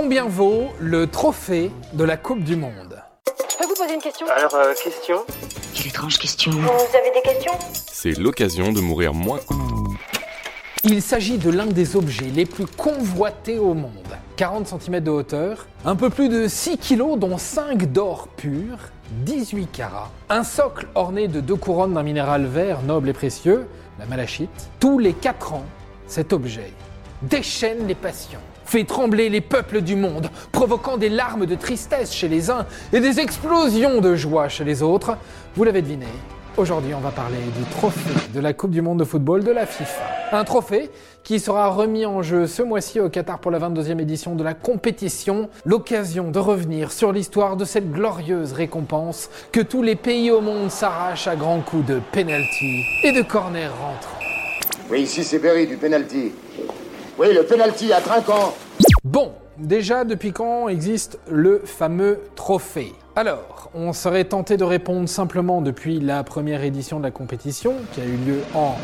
Combien vaut le trophée de la Coupe du Monde Je peux vous poser une question Alors, euh, question Quelle étrange question. Vous avez des questions C'est l'occasion de mourir moins. Il s'agit de l'un des objets les plus convoités au monde. 40 cm de hauteur, un peu plus de 6 kg dont 5 d'or pur, 18 carats, un socle orné de deux couronnes d'un minéral vert noble et précieux, la malachite. Tous les 4 ans, cet objet déchaîne les passions, fait trembler les peuples du monde, provoquant des larmes de tristesse chez les uns et des explosions de joie chez les autres. Vous l'avez deviné, Aujourd'hui, on va parler du trophée de la Coupe du Monde de football de la FIFA. Un trophée qui sera remis en jeu ce mois-ci au Qatar pour la 22e édition de la compétition. L'occasion de revenir sur l'histoire de cette glorieuse récompense que tous les pays au monde s'arrachent à grands coups de penalty et de corner rentrant. Oui, ici c'est Berry du penalty. Oui, le penalty à Trinquant. Bon, déjà depuis quand existe le fameux trophée? Alors, on serait tenté de répondre simplement depuis la première édition de la compétition, qui a eu lieu en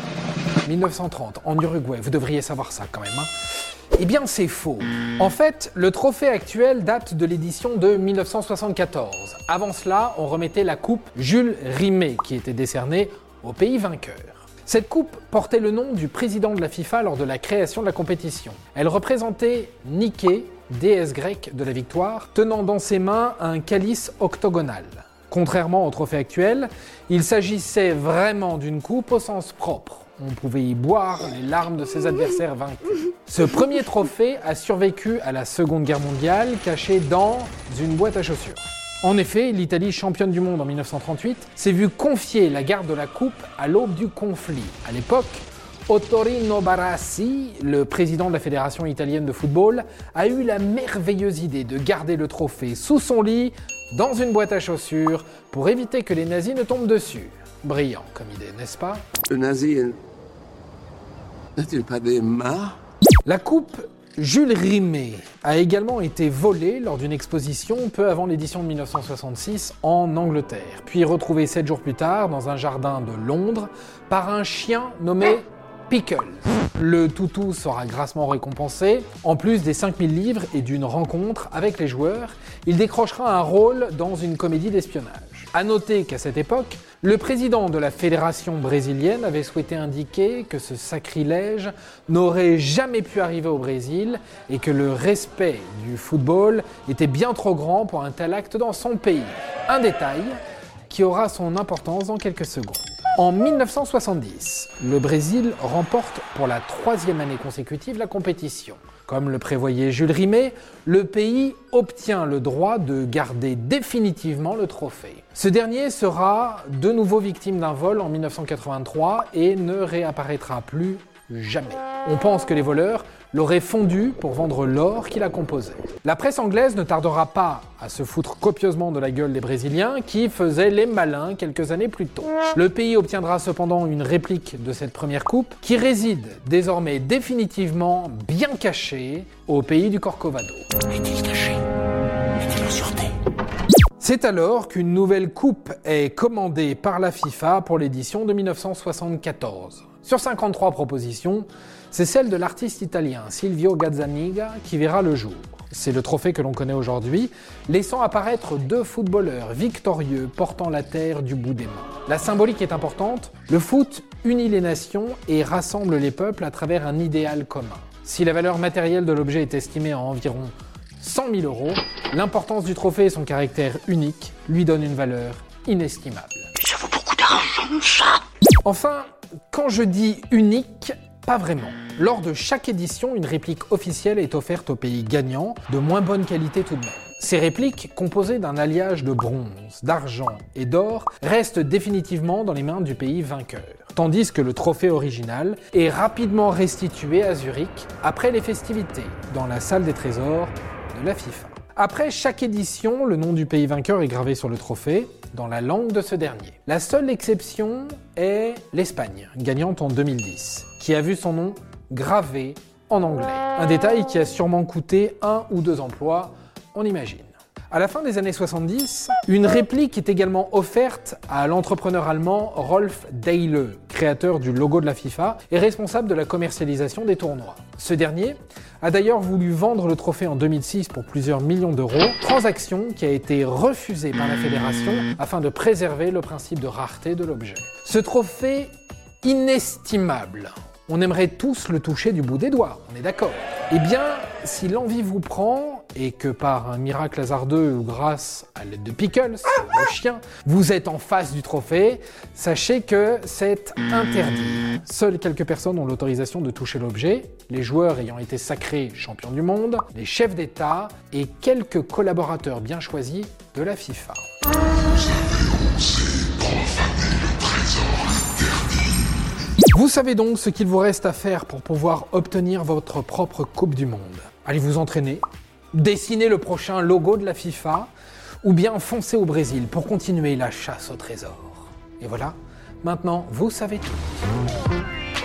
1930 en Uruguay. Vous devriez savoir ça quand même. Hein. eh bien, c'est faux. En fait, le trophée actuel date de l'édition de 1974. Avant cela, on remettait la coupe Jules Rimet, qui était décernée au pays vainqueur. Cette coupe portait le nom du président de la FIFA lors de la création de la compétition. Elle représentait Nike, déesse grecque de la victoire, tenant dans ses mains un calice octogonal. Contrairement au trophée actuel, il s'agissait vraiment d'une coupe au sens propre. On pouvait y boire les larmes de ses adversaires vaincus. Ce premier trophée a survécu à la Seconde Guerre mondiale, caché dans une boîte à chaussures. En effet, l'Italie, championne du monde en 1938, s'est vue confier la garde de la coupe à l'aube du conflit. À l'époque, Ottorino Barassi, le président de la Fédération italienne de football, a eu la merveilleuse idée de garder le trophée sous son lit, dans une boîte à chaussures, pour éviter que les nazis ne tombent dessus. Brillant comme idée, n'est-ce pas? Le nazi n'a-t-il pas des mains? La coupe Jules Rimet a également été volé lors d'une exposition peu avant l'édition de 1966 en Angleterre, puis retrouvé sept jours plus tard dans un jardin de Londres par un chien nommé Pickles. Le toutou sera grassement récompensé. En plus des 5000 livres et d'une rencontre avec les joueurs, il décrochera un rôle dans une comédie d'espionnage. A noter qu'à cette époque, le président de la fédération brésilienne avait souhaité indiquer que ce sacrilège n'aurait jamais pu arriver au Brésil et que le respect du football était bien trop grand pour un tel acte dans son pays. Un détail qui aura son importance dans quelques secondes. En 1970, le Brésil remporte pour la troisième année consécutive la compétition. Comme le prévoyait Jules Rimet, le pays obtient le droit de garder définitivement le trophée. Ce dernier sera de nouveau victime d'un vol en 1983 et ne réapparaîtra plus jamais. On pense que les voleurs l'aurait fondu pour vendre l'or qu'il a composé. La presse anglaise ne tardera pas à se foutre copieusement de la gueule des Brésiliens qui faisaient les malins quelques années plus tôt. Le pays obtiendra cependant une réplique de cette première coupe qui réside désormais définitivement bien cachée au pays du Corcovado. Est-il caché? Est-il en sûreté? C'est alors qu'une nouvelle coupe est commandée par la FIFA pour l'édition de 1974. Sur 53 propositions, c'est celle de l'artiste italien Silvio Gazzaniga qui verra le jour. C'est le trophée que l'on connaît aujourd'hui, laissant apparaître deux footballeurs victorieux portant la terre du bout des mains. La symbolique est importante, le foot unit les nations et rassemble les peuples à travers un idéal commun. Si la valeur matérielle de l'objet est estimée à environ 100 000 euros, l'importance du trophée et son caractère unique lui donnent une valeur inestimable. Ça vaut beaucoup d'argent, ça Enfin, quand je dis unique, pas vraiment. Lors de chaque édition, une réplique officielle est offerte au pays gagnant, de moins bonne qualité tout de même. Ces répliques, composées d'un alliage de bronze, d'argent et d'or, restent définitivement dans les mains du pays vainqueur. Tandis que le trophée original est rapidement restitué à Zurich après les festivités, dans la salle des trésors de la FIFA. Après chaque édition, le nom du pays vainqueur est gravé sur le trophée, dans la langue de ce dernier. La seule exception est l'Espagne, gagnante en 2010, qui a vu son nom gravé en anglais. Un détail qui a sûrement coûté un ou deux emplois, on imagine. À la fin des années 70, une réplique est également offerte à l'entrepreneur allemand Rolf Deile, créateur du logo de la FIFA et responsable de la commercialisation des tournois. Ce dernier a d'ailleurs voulu vendre le trophée en 2006 pour plusieurs millions d'euros, transaction qui a été refusée par la fédération afin de préserver le principe de rareté de l'objet. Ce trophée inestimable, on aimerait tous le toucher du bout des doigts, on est d'accord Eh bien, si l'envie vous prend et que par un miracle hasardeux ou grâce à l'aide de Pickles, le chien, vous êtes en face du trophée, sachez que c'est interdit. Seules quelques personnes ont l'autorisation de toucher l'objet, les joueurs ayant été sacrés champions du monde, les chefs d'État et quelques collaborateurs bien choisis de la FIFA. Vous savez donc ce qu'il vous reste à faire pour pouvoir obtenir votre propre Coupe du Monde. Allez vous entraîner, dessiner le prochain logo de la FIFA, ou bien foncer au Brésil pour continuer la chasse au trésor. Et voilà, maintenant vous savez tout.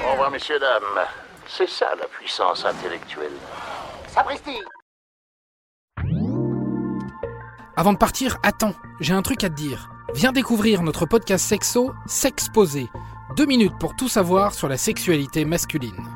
Au revoir, messieurs, dames. C'est ça la puissance intellectuelle. Sapristi Avant de partir, attends, j'ai un truc à te dire. Viens découvrir notre podcast sexo, S'exposer. Deux minutes pour tout savoir sur la sexualité masculine.